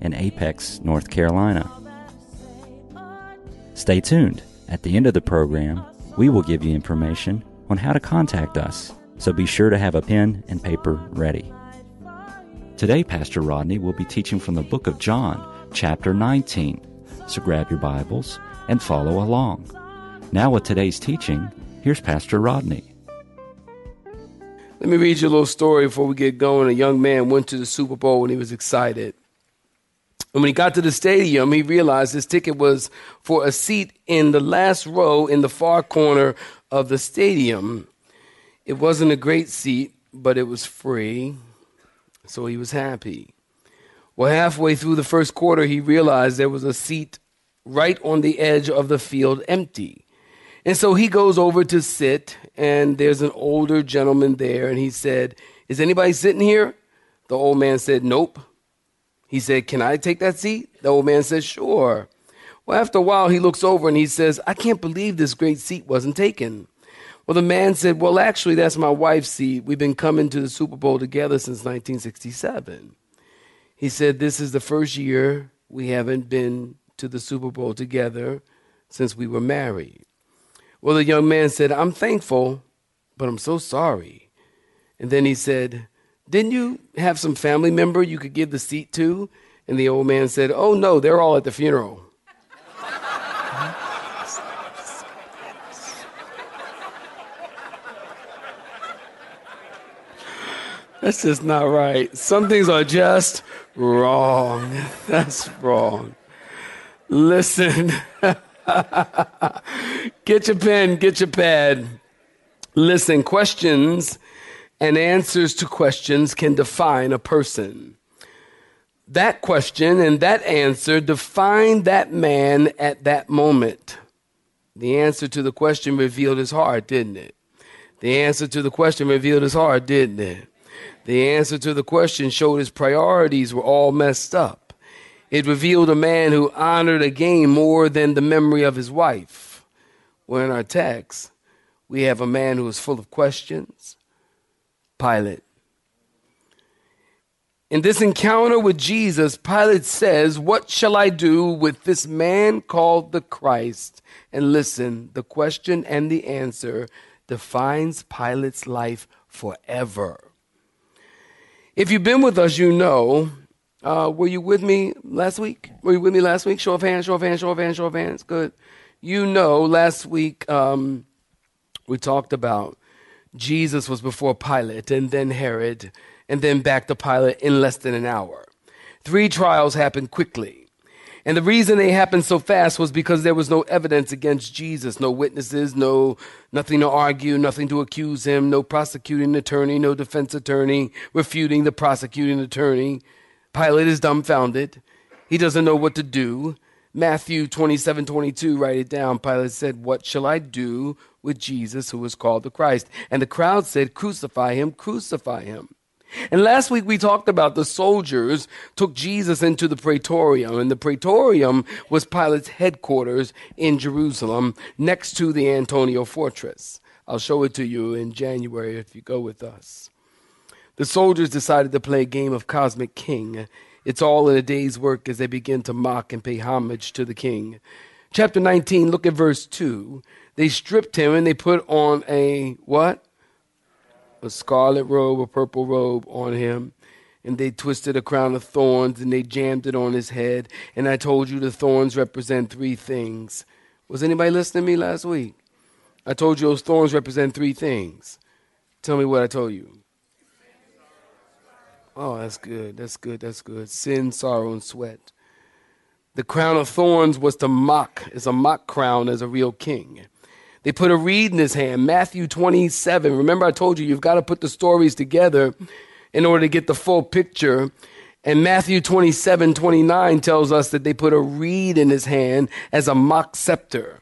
in Apex, North Carolina. Stay tuned. At the end of the program, we will give you information on how to contact us, so be sure to have a pen and paper ready. Today, Pastor Rodney will be teaching from the book of John, chapter 19. So grab your Bibles and follow along. Now, with today's teaching, here's Pastor Rodney. Let me read you a little story before we get going. A young man went to the Super Bowl and he was excited. And when he got to the stadium, he realized his ticket was for a seat in the last row in the far corner of the stadium. It wasn't a great seat, but it was free, so he was happy. Well, halfway through the first quarter, he realized there was a seat right on the edge of the field empty. And so he goes over to sit, and there's an older gentleman there, and he said, Is anybody sitting here? The old man said, Nope. He said, Can I take that seat? The old man says, Sure. Well, after a while, he looks over and he says, I can't believe this great seat wasn't taken. Well, the man said, Well, actually, that's my wife's seat. We've been coming to the Super Bowl together since 1967. He said, This is the first year we haven't been to the Super Bowl together since we were married. Well, the young man said, I'm thankful, but I'm so sorry. And then he said, didn't you have some family member you could give the seat to? And the old man said, Oh, no, they're all at the funeral. That's just not right. Some things are just wrong. That's wrong. Listen. get your pen, get your pad. Listen, questions and answers to questions can define a person. That question and that answer define that man at that moment. The answer to the question revealed his heart, didn't it? The answer to the question revealed his heart, didn't it? The answer to the question showed his priorities were all messed up. It revealed a man who honored a game more than the memory of his wife. Well, in our text, we have a man who is full of questions, Pilate. In this encounter with Jesus, Pilate says, What shall I do with this man called the Christ? And listen, the question and the answer defines Pilate's life forever. If you've been with us, you know. Uh, were you with me last week? Were you with me last week? Show of hands, show of hands, show of hands, show of hands. Good. You know, last week um, we talked about Jesus was before Pilate and then Herod and then back to Pilate in less than an hour. Three trials happened quickly. And the reason they happened so fast was because there was no evidence against Jesus, no witnesses, no nothing to argue, nothing to accuse him, no prosecuting attorney, no defense attorney refuting the prosecuting attorney. Pilate is dumbfounded. He doesn't know what to do. Matthew 27 22, write it down. Pilate said, What shall I do with Jesus, who was called the Christ? And the crowd said, Crucify him, crucify him. And last week we talked about the soldiers took Jesus into the praetorium, and the praetorium was Pilate's headquarters in Jerusalem next to the Antonia fortress. I'll show it to you in January if you go with us. The soldiers decided to play a game of cosmic king it's all in a day's work as they begin to mock and pay homage to the king. Chapter 19, look at verse 2. They stripped him and they put on a what? A scarlet robe, a purple robe on him. And they twisted a crown of thorns and they jammed it on his head. And I told you the thorns represent three things. Was anybody listening to me last week? I told you those thorns represent three things. Tell me what I told you. Oh, that's good. That's good. That's good. Sin, sorrow, and sweat. The crown of thorns was to mock, is a mock crown as a real king. They put a reed in his hand, Matthew 27. Remember, I told you, you've got to put the stories together in order to get the full picture. And Matthew 27 29 tells us that they put a reed in his hand as a mock scepter.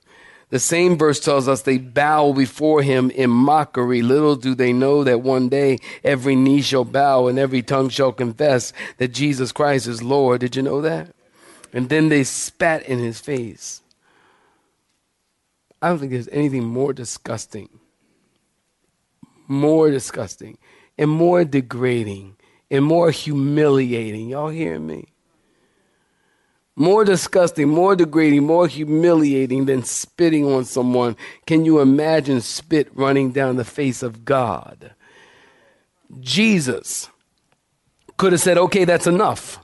The same verse tells us they bow before him in mockery. Little do they know that one day every knee shall bow and every tongue shall confess that Jesus Christ is Lord. Did you know that? And then they spat in his face. I don't think there's anything more disgusting, more disgusting, and more degrading, and more humiliating. Y'all hear me? more disgusting, more degrading, more humiliating than spitting on someone. Can you imagine spit running down the face of God? Jesus could have said, okay, that's enough.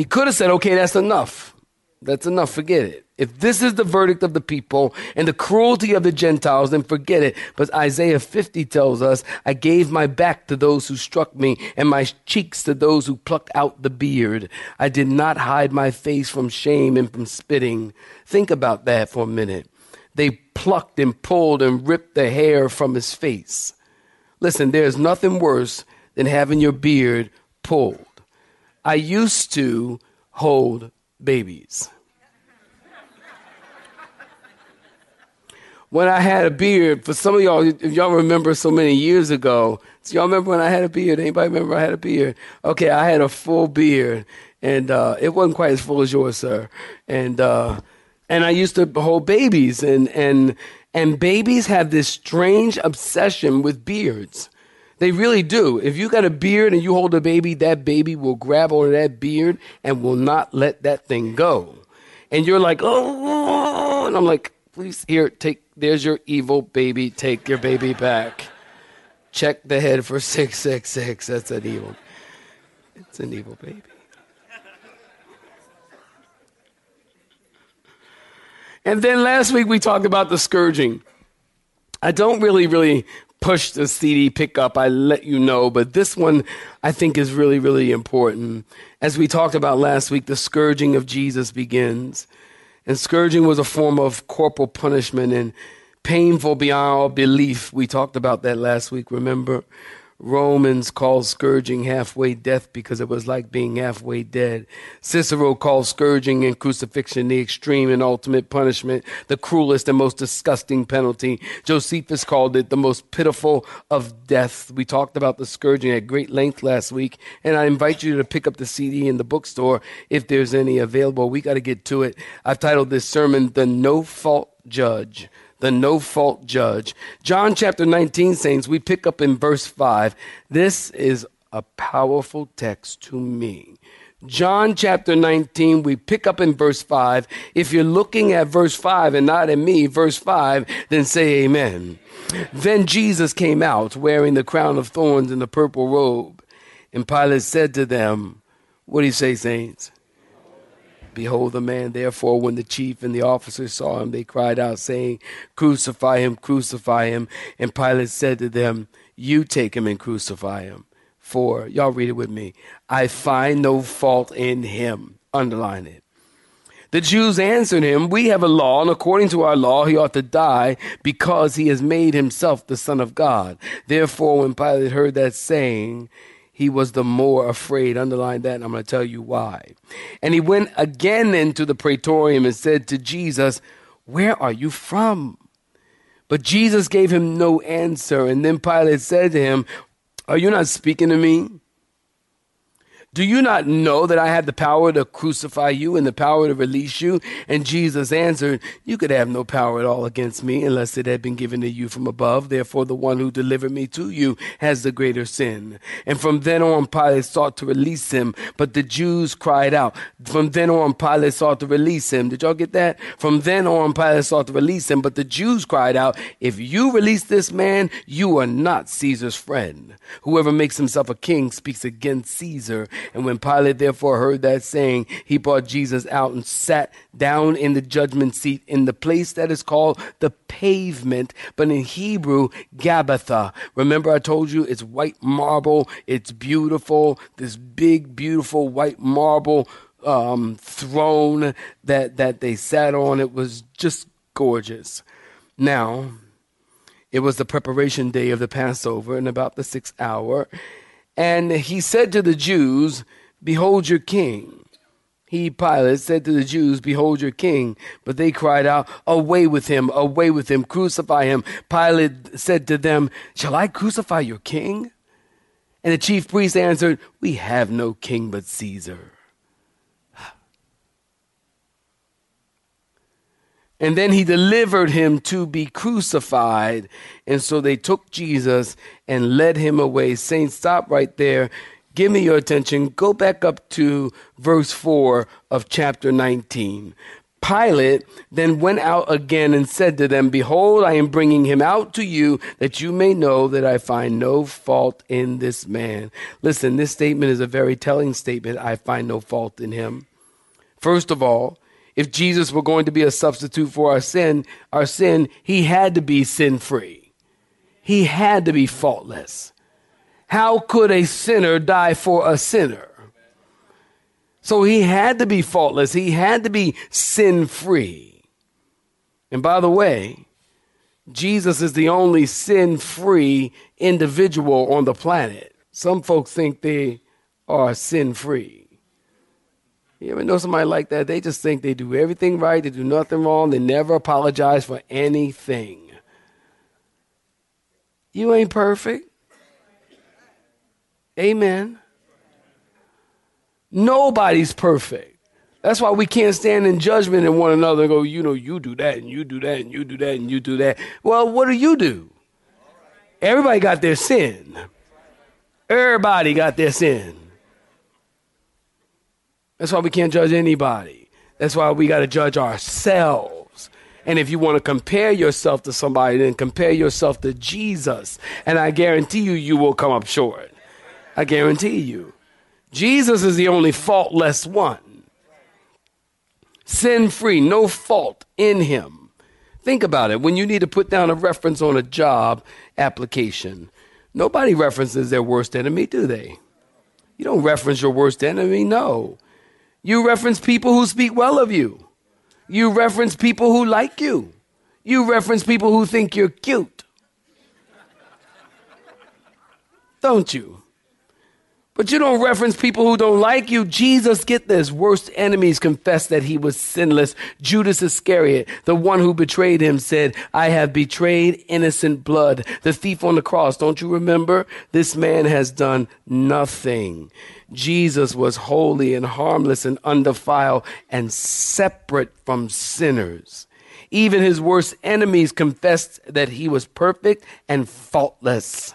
He could have said, okay, that's enough. That's enough, forget it. If this is the verdict of the people and the cruelty of the Gentiles, then forget it. But Isaiah 50 tells us, I gave my back to those who struck me and my cheeks to those who plucked out the beard. I did not hide my face from shame and from spitting. Think about that for a minute. They plucked and pulled and ripped the hair from his face. Listen, there's nothing worse than having your beard pulled. I used to hold babies. when I had a beard, for some of y'all, if y'all remember so many years ago, so y'all remember when I had a beard? Anybody remember I had a beard? Okay, I had a full beard, and uh, it wasn't quite as full as yours, sir. And uh, and I used to hold babies, and and and babies have this strange obsession with beards. They really do. If you got a beard and you hold a baby, that baby will grab onto that beard and will not let that thing go. And you're like, oh, and I'm like, please, here, take there's your evil baby. Take your baby back. Check the head for 666. That's an evil. It's an evil baby. And then last week we talked about the scourging. I don't really, really push the CD pickup. I let you know, but this one I think is really, really important. As we talked about last week, the scourging of Jesus begins. And scourging was a form of corporal punishment and painful beyond all belief. We talked about that last week, remember? Romans called scourging halfway death because it was like being halfway dead. Cicero called scourging and crucifixion the extreme and ultimate punishment, the cruelest and most disgusting penalty. Josephus called it the most pitiful of death. We talked about the scourging at great length last week, and I invite you to pick up the CD in the bookstore if there's any available. We got to get to it. I've titled this sermon, The No Fault Judge the no fault judge. John chapter 19, saints, we pick up in verse 5. This is a powerful text to me. John chapter 19, we pick up in verse 5. If you're looking at verse 5 and not at me, verse 5, then say amen. Then Jesus came out wearing the crown of thorns and the purple robe. And Pilate said to them, What do you say, saints? Behold the man. Therefore, when the chief and the officers saw him, they cried out, saying, Crucify him, crucify him. And Pilate said to them, You take him and crucify him. For, y'all read it with me, I find no fault in him. Underline it. The Jews answered him, We have a law, and according to our law, he ought to die because he has made himself the Son of God. Therefore, when Pilate heard that saying, he was the more afraid. Underline that, and I'm going to tell you why. And he went again into the praetorium and said to Jesus, Where are you from? But Jesus gave him no answer. And then Pilate said to him, Are you not speaking to me? Do you not know that I have the power to crucify you and the power to release you? And Jesus answered, You could have no power at all against me unless it had been given to you from above. Therefore, the one who delivered me to you has the greater sin. And from then on, Pilate sought to release him, but the Jews cried out. From then on, Pilate sought to release him. Did y'all get that? From then on, Pilate sought to release him, but the Jews cried out, If you release this man, you are not Caesar's friend. Whoever makes himself a king speaks against Caesar. And when Pilate therefore heard that saying, he brought Jesus out and sat down in the judgment seat in the place that is called the pavement, but in Hebrew, Gabbatha. Remember, I told you it's white marble, it's beautiful, this big, beautiful white marble um, throne that, that they sat on. It was just gorgeous. Now, it was the preparation day of the Passover, and about the sixth hour, And he said to the Jews, Behold your king. He, Pilate, said to the Jews, Behold your king. But they cried out, Away with him, away with him, crucify him. Pilate said to them, Shall I crucify your king? And the chief priests answered, We have no king but Caesar. And then he delivered him to be crucified. And so they took Jesus and led him away. Saints, stop right there. Give me your attention. Go back up to verse 4 of chapter 19. Pilate then went out again and said to them, Behold, I am bringing him out to you that you may know that I find no fault in this man. Listen, this statement is a very telling statement. I find no fault in him. First of all, if Jesus were going to be a substitute for our sin, our sin, he had to be sin free. He had to be faultless. How could a sinner die for a sinner? So he had to be faultless. He had to be sin free. And by the way, Jesus is the only sin free individual on the planet. Some folks think they are sin free. You ever know somebody like that? They just think they do everything right, they do nothing wrong, they never apologize for anything. You ain't perfect. Amen. Nobody's perfect. That's why we can't stand in judgment in one another and go, you know, you do that and you do that and you do that and you do that. Well, what do you do? Everybody got their sin. Everybody got their sin. That's why we can't judge anybody. That's why we got to judge ourselves. And if you want to compare yourself to somebody, then compare yourself to Jesus. And I guarantee you, you will come up short. I guarantee you. Jesus is the only faultless one. Sin free, no fault in him. Think about it. When you need to put down a reference on a job application, nobody references their worst enemy, do they? You don't reference your worst enemy, no. You reference people who speak well of you. You reference people who like you. You reference people who think you're cute. Don't you? But you don't reference people who don't like you. Jesus, get this. Worst enemies confessed that he was sinless. Judas Iscariot, the one who betrayed him, said, I have betrayed innocent blood. The thief on the cross, don't you remember? This man has done nothing. Jesus was holy and harmless and undefiled and separate from sinners. Even his worst enemies confessed that he was perfect and faultless.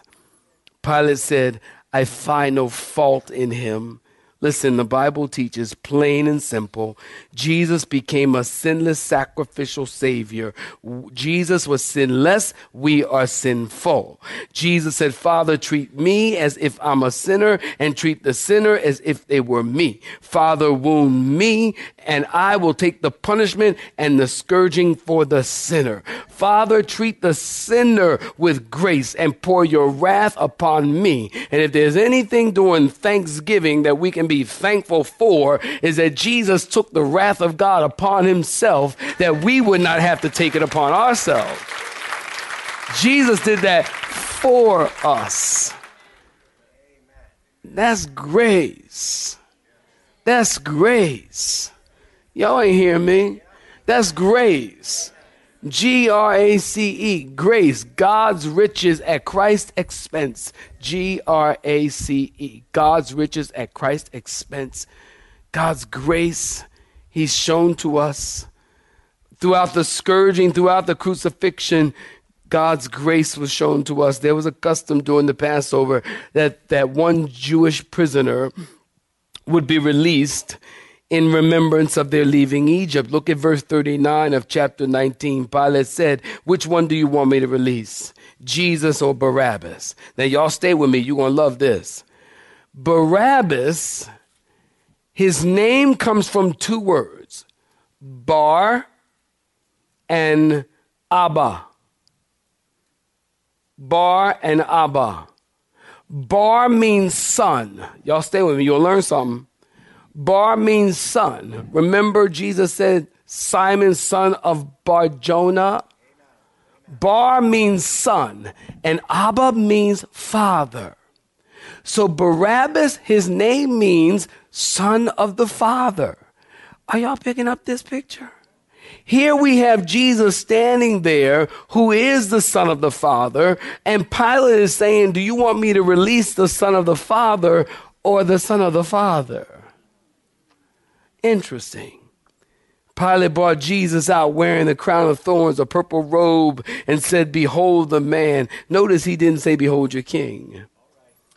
Pilate said, I find no fault in him. Listen, the Bible teaches plain and simple. Jesus became a sinless sacrificial savior. Jesus was sinless. We are sinful. Jesus said, Father, treat me as if I'm a sinner and treat the sinner as if they were me. Father, wound me and I will take the punishment and the scourging for the sinner. Father, treat the sinner with grace and pour your wrath upon me. And if there's anything during Thanksgiving that we can be thankful for, is that Jesus took the wrath of God upon himself that we would not have to take it upon ourselves. Jesus did that for us. That's grace. That's grace. Y'all ain't hear me. That's grace. G R A C E, grace, God's riches at Christ's expense. G R A C E, God's riches at Christ's expense. God's grace, He's shown to us. Throughout the scourging, throughout the crucifixion, God's grace was shown to us. There was a custom during the Passover that, that one Jewish prisoner would be released in remembrance of their leaving Egypt. Look at verse 39 of chapter 19. Pilate said, Which one do you want me to release? Jesus or Barabbas? Now, y'all stay with me. You're going to love this. Barabbas, his name comes from two words Bar and Abba. Bar and Abba. Bar means son. Y'all stay with me. You'll learn something. Bar means son. Remember, Jesus said, Simon, son of Barjona? Bar means son, and Abba means father. So Barabbas, his name means son of the Father. Are y'all picking up this picture? Here we have Jesus standing there, who is the Son of the Father, and Pilate is saying, Do you want me to release the Son of the Father or the Son of the Father? Interesting. Pilate brought Jesus out wearing the crown of thorns, a purple robe, and said, Behold the man. Notice he didn't say, Behold your king.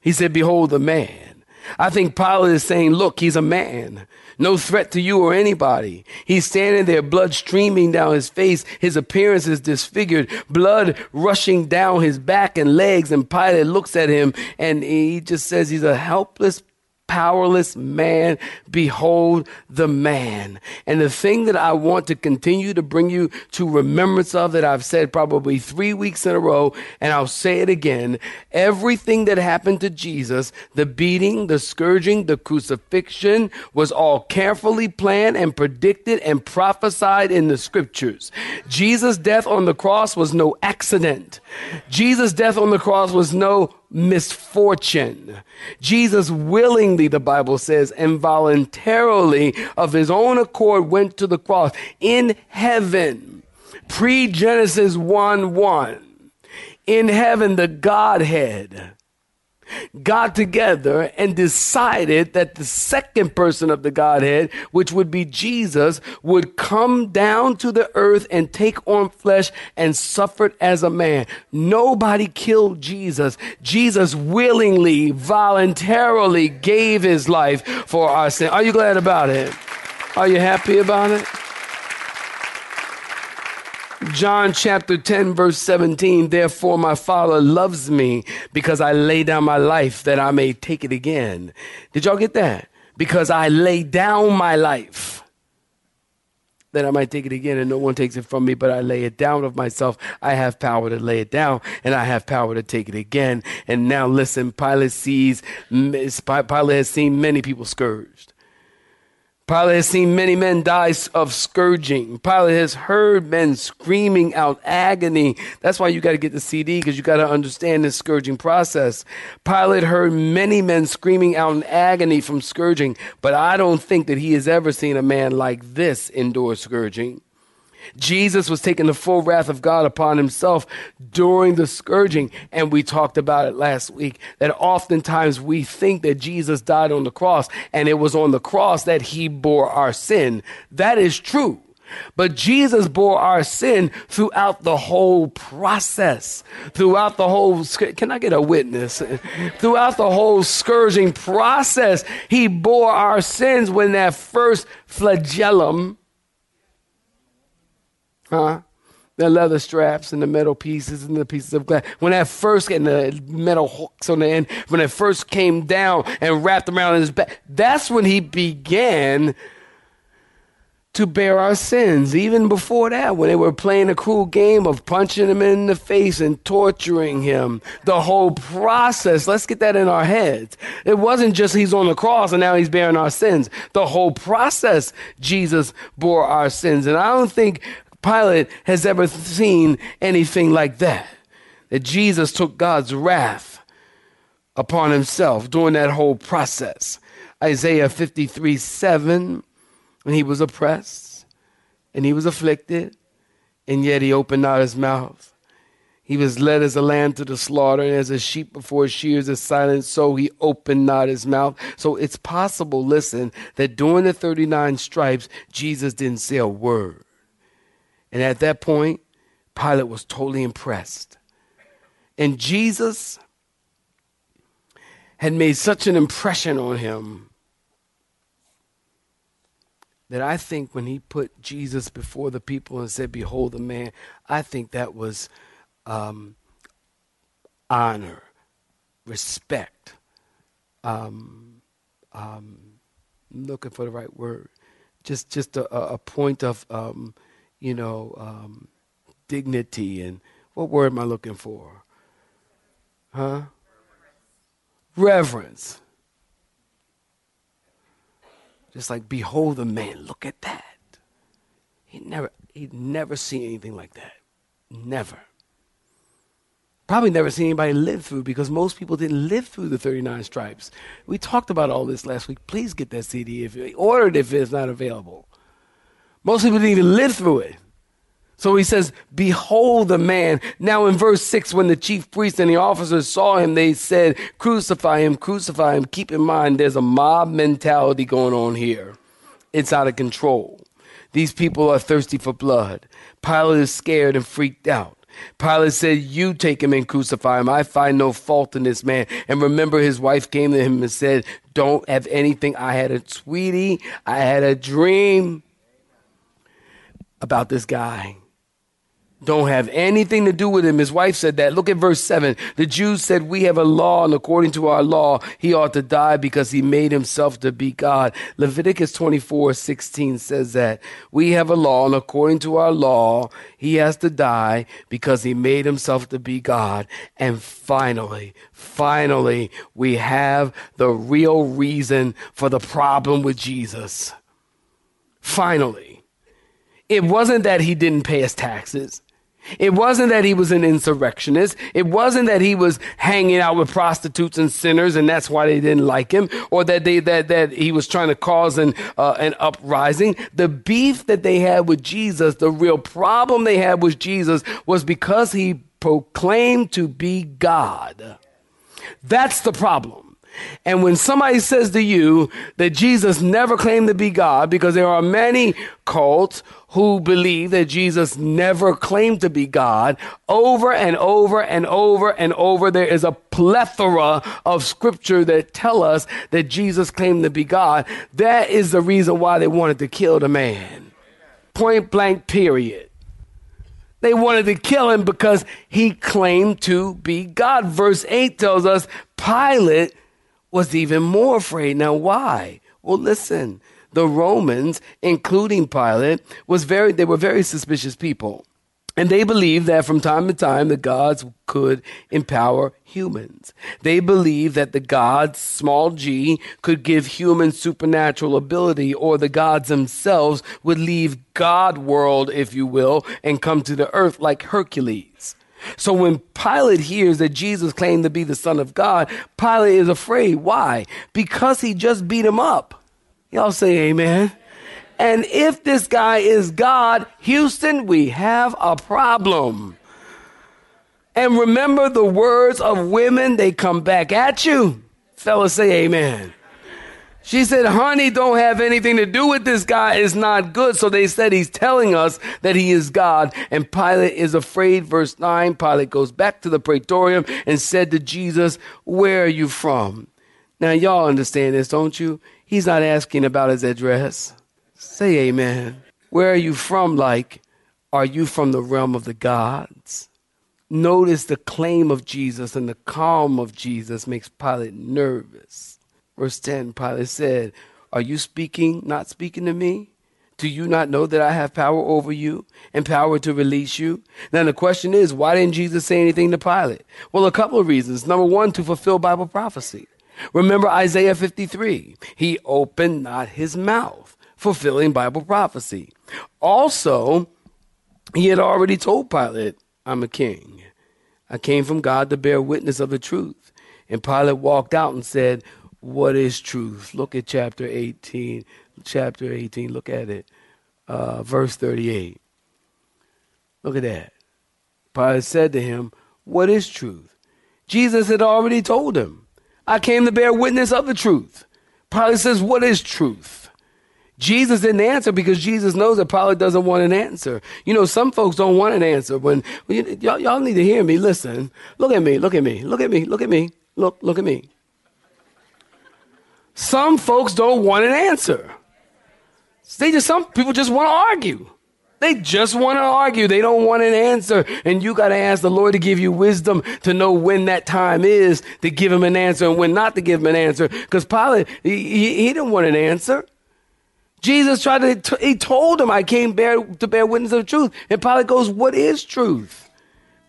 He said, Behold the man. I think Pilate is saying, Look, he's a man. No threat to you or anybody. He's standing there, blood streaming down his face. His appearance is disfigured, blood rushing down his back and legs. And Pilate looks at him and he just says he's a helpless powerless man. Behold the man. And the thing that I want to continue to bring you to remembrance of that I've said probably three weeks in a row, and I'll say it again. Everything that happened to Jesus, the beating, the scourging, the crucifixion, was all carefully planned and predicted and prophesied in the scriptures. Jesus' death on the cross was no accident. Jesus' death on the cross was no misfortune. Jesus willingly, the Bible says, and voluntarily of his own accord went to the cross in heaven. Pre Genesis 1 1. In heaven, the Godhead got together and decided that the second person of the Godhead, which would be Jesus, would come down to the earth and take on flesh and suffered as a man. Nobody killed Jesus. Jesus willingly, voluntarily gave his life for our sin. Are you glad about it? Are you happy about it? John chapter 10, verse 17. Therefore, my Father loves me because I lay down my life that I may take it again. Did y'all get that? Because I lay down my life that I might take it again, and no one takes it from me, but I lay it down of myself. I have power to lay it down, and I have power to take it again. And now, listen, Pilate sees, Pilate has seen many people scourged. Pilate has seen many men die of scourging. Pilate has heard men screaming out agony. That's why you got to get the CD because you got to understand the scourging process. Pilate heard many men screaming out in agony from scourging, but I don't think that he has ever seen a man like this endure scourging. Jesus was taking the full wrath of God upon himself during the scourging. And we talked about it last week that oftentimes we think that Jesus died on the cross and it was on the cross that he bore our sin. That is true. But Jesus bore our sin throughout the whole process, throughout the whole, can I get a witness? throughout the whole scourging process, he bore our sins when that first flagellum Huh? The leather straps and the metal pieces and the pieces of glass. When that first, and the metal hooks on the end, when it first came down and wrapped around his back, that's when he began to bear our sins. Even before that, when they were playing a cruel game of punching him in the face and torturing him, the whole process, let's get that in our heads. It wasn't just he's on the cross and now he's bearing our sins. The whole process, Jesus bore our sins. And I don't think Pilate has ever seen anything like that. That Jesus took God's wrath upon himself during that whole process. Isaiah 53 7, when he was oppressed and he was afflicted, and yet he opened not his mouth. He was led as a lamb to the slaughter, and as a sheep before shears is silent, so he opened not his mouth. So it's possible, listen, that during the 39 stripes, Jesus didn't say a word. And at that point, Pilate was totally impressed. And Jesus had made such an impression on him that I think when he put Jesus before the people and said, Behold the man, I think that was um, honor, respect. Um, um, looking for the right word. Just, just a, a point of um, you know, um, dignity and what word am I looking for? Huh? Reverence. Just like behold the man, look at that. He never he'd never seen anything like that. Never. Probably never seen anybody live through because most people didn't live through the 39 stripes. We talked about all this last week. Please get that CD if you ordered if it's not available. Most people didn't even live through it. So he says, Behold the man. Now in verse 6, when the chief priest and the officers saw him, they said, Crucify him, crucify him. Keep in mind, there's a mob mentality going on here. It's out of control. These people are thirsty for blood. Pilate is scared and freaked out. Pilate said, You take him and crucify him. I find no fault in this man. And remember, his wife came to him and said, Don't have anything. I had a sweetie. I had a dream about this guy don't have anything to do with him. His wife said that. Look at verse 7. The Jews said, We have a law, and according to our law, he ought to die because he made himself to be God. Leviticus 24 16 says that. We have a law, and according to our law, he has to die because he made himself to be God. And finally, finally, we have the real reason for the problem with Jesus. Finally. It wasn't that he didn't pay his taxes. It wasn't that he was an insurrectionist. It wasn't that he was hanging out with prostitutes and sinners and that's why they didn't like him or that they, that, that he was trying to cause an, uh, an uprising. The beef that they had with Jesus, the real problem they had with Jesus was because he proclaimed to be God. That's the problem. And when somebody says to you that Jesus never claimed to be God, because there are many cults who believe that Jesus never claimed to be God, over and over and over and over, there is a plethora of scripture that tell us that Jesus claimed to be God. That is the reason why they wanted to kill the man. Point blank, period. They wanted to kill him because he claimed to be God. Verse 8 tells us Pilate was even more afraid. Now, why? Well, listen, the Romans, including Pilate, was very, they were very suspicious people. And they believed that from time to time the gods could empower humans. They believed that the gods, small g, could give humans supernatural ability, or the gods themselves would leave God world, if you will, and come to the earth like Hercules. So when Pilate hears that Jesus claimed to be the Son of God, Pilate is afraid. Why? Because he just beat him up. Y'all say amen. And if this guy is God, Houston, we have a problem. And remember the words of women, they come back at you. Fellas, say amen. She said, honey, don't have anything to do with this guy. It's not good. So they said he's telling us that he is God. And Pilate is afraid. Verse 9, Pilate goes back to the praetorium and said to Jesus, where are you from? Now, y'all understand this, don't you? He's not asking about his address. Say amen. Where are you from? Like, are you from the realm of the gods? Notice the claim of Jesus and the calm of Jesus makes Pilate nervous. Verse 10 Pilate said, Are you speaking, not speaking to me? Do you not know that I have power over you and power to release you? Now, the question is, why didn't Jesus say anything to Pilate? Well, a couple of reasons. Number one, to fulfill Bible prophecy. Remember Isaiah 53. He opened not his mouth, fulfilling Bible prophecy. Also, he had already told Pilate, I'm a king. I came from God to bear witness of the truth. And Pilate walked out and said, what is truth? Look at chapter 18. Chapter 18, look at it. Uh, verse 38. Look at that. Pilate said to him, What is truth? Jesus had already told him, I came to bear witness of the truth. Pilate says, What is truth? Jesus didn't answer because Jesus knows that Pilate doesn't want an answer. You know, some folks don't want an answer. When, when y'all, y'all need to hear me, listen. Look at me, look at me, look at me, look at me, look, look at me. Some folks don't want an answer. They just some people just want to argue. They just want to argue. They don't want an answer. And you got to ask the Lord to give you wisdom to know when that time is to give him an answer and when not to give him an answer. Because Pilate, he, he, didn't want an answer. Jesus tried to, he told him, I came bear, to bear witness of truth. And Pilate goes, What is truth?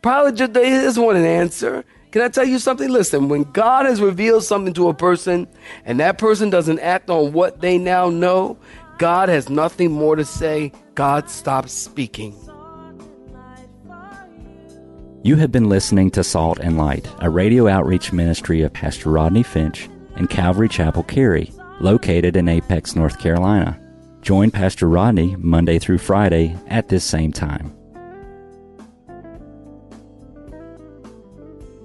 Pilate just doesn't want an answer. Can I tell you something? Listen, when God has revealed something to a person and that person doesn't act on what they now know, God has nothing more to say. God stops speaking. You have been listening to Salt and Light, a radio outreach ministry of Pastor Rodney Finch and Calvary Chapel Cary, located in Apex, North Carolina. Join Pastor Rodney Monday through Friday at this same time.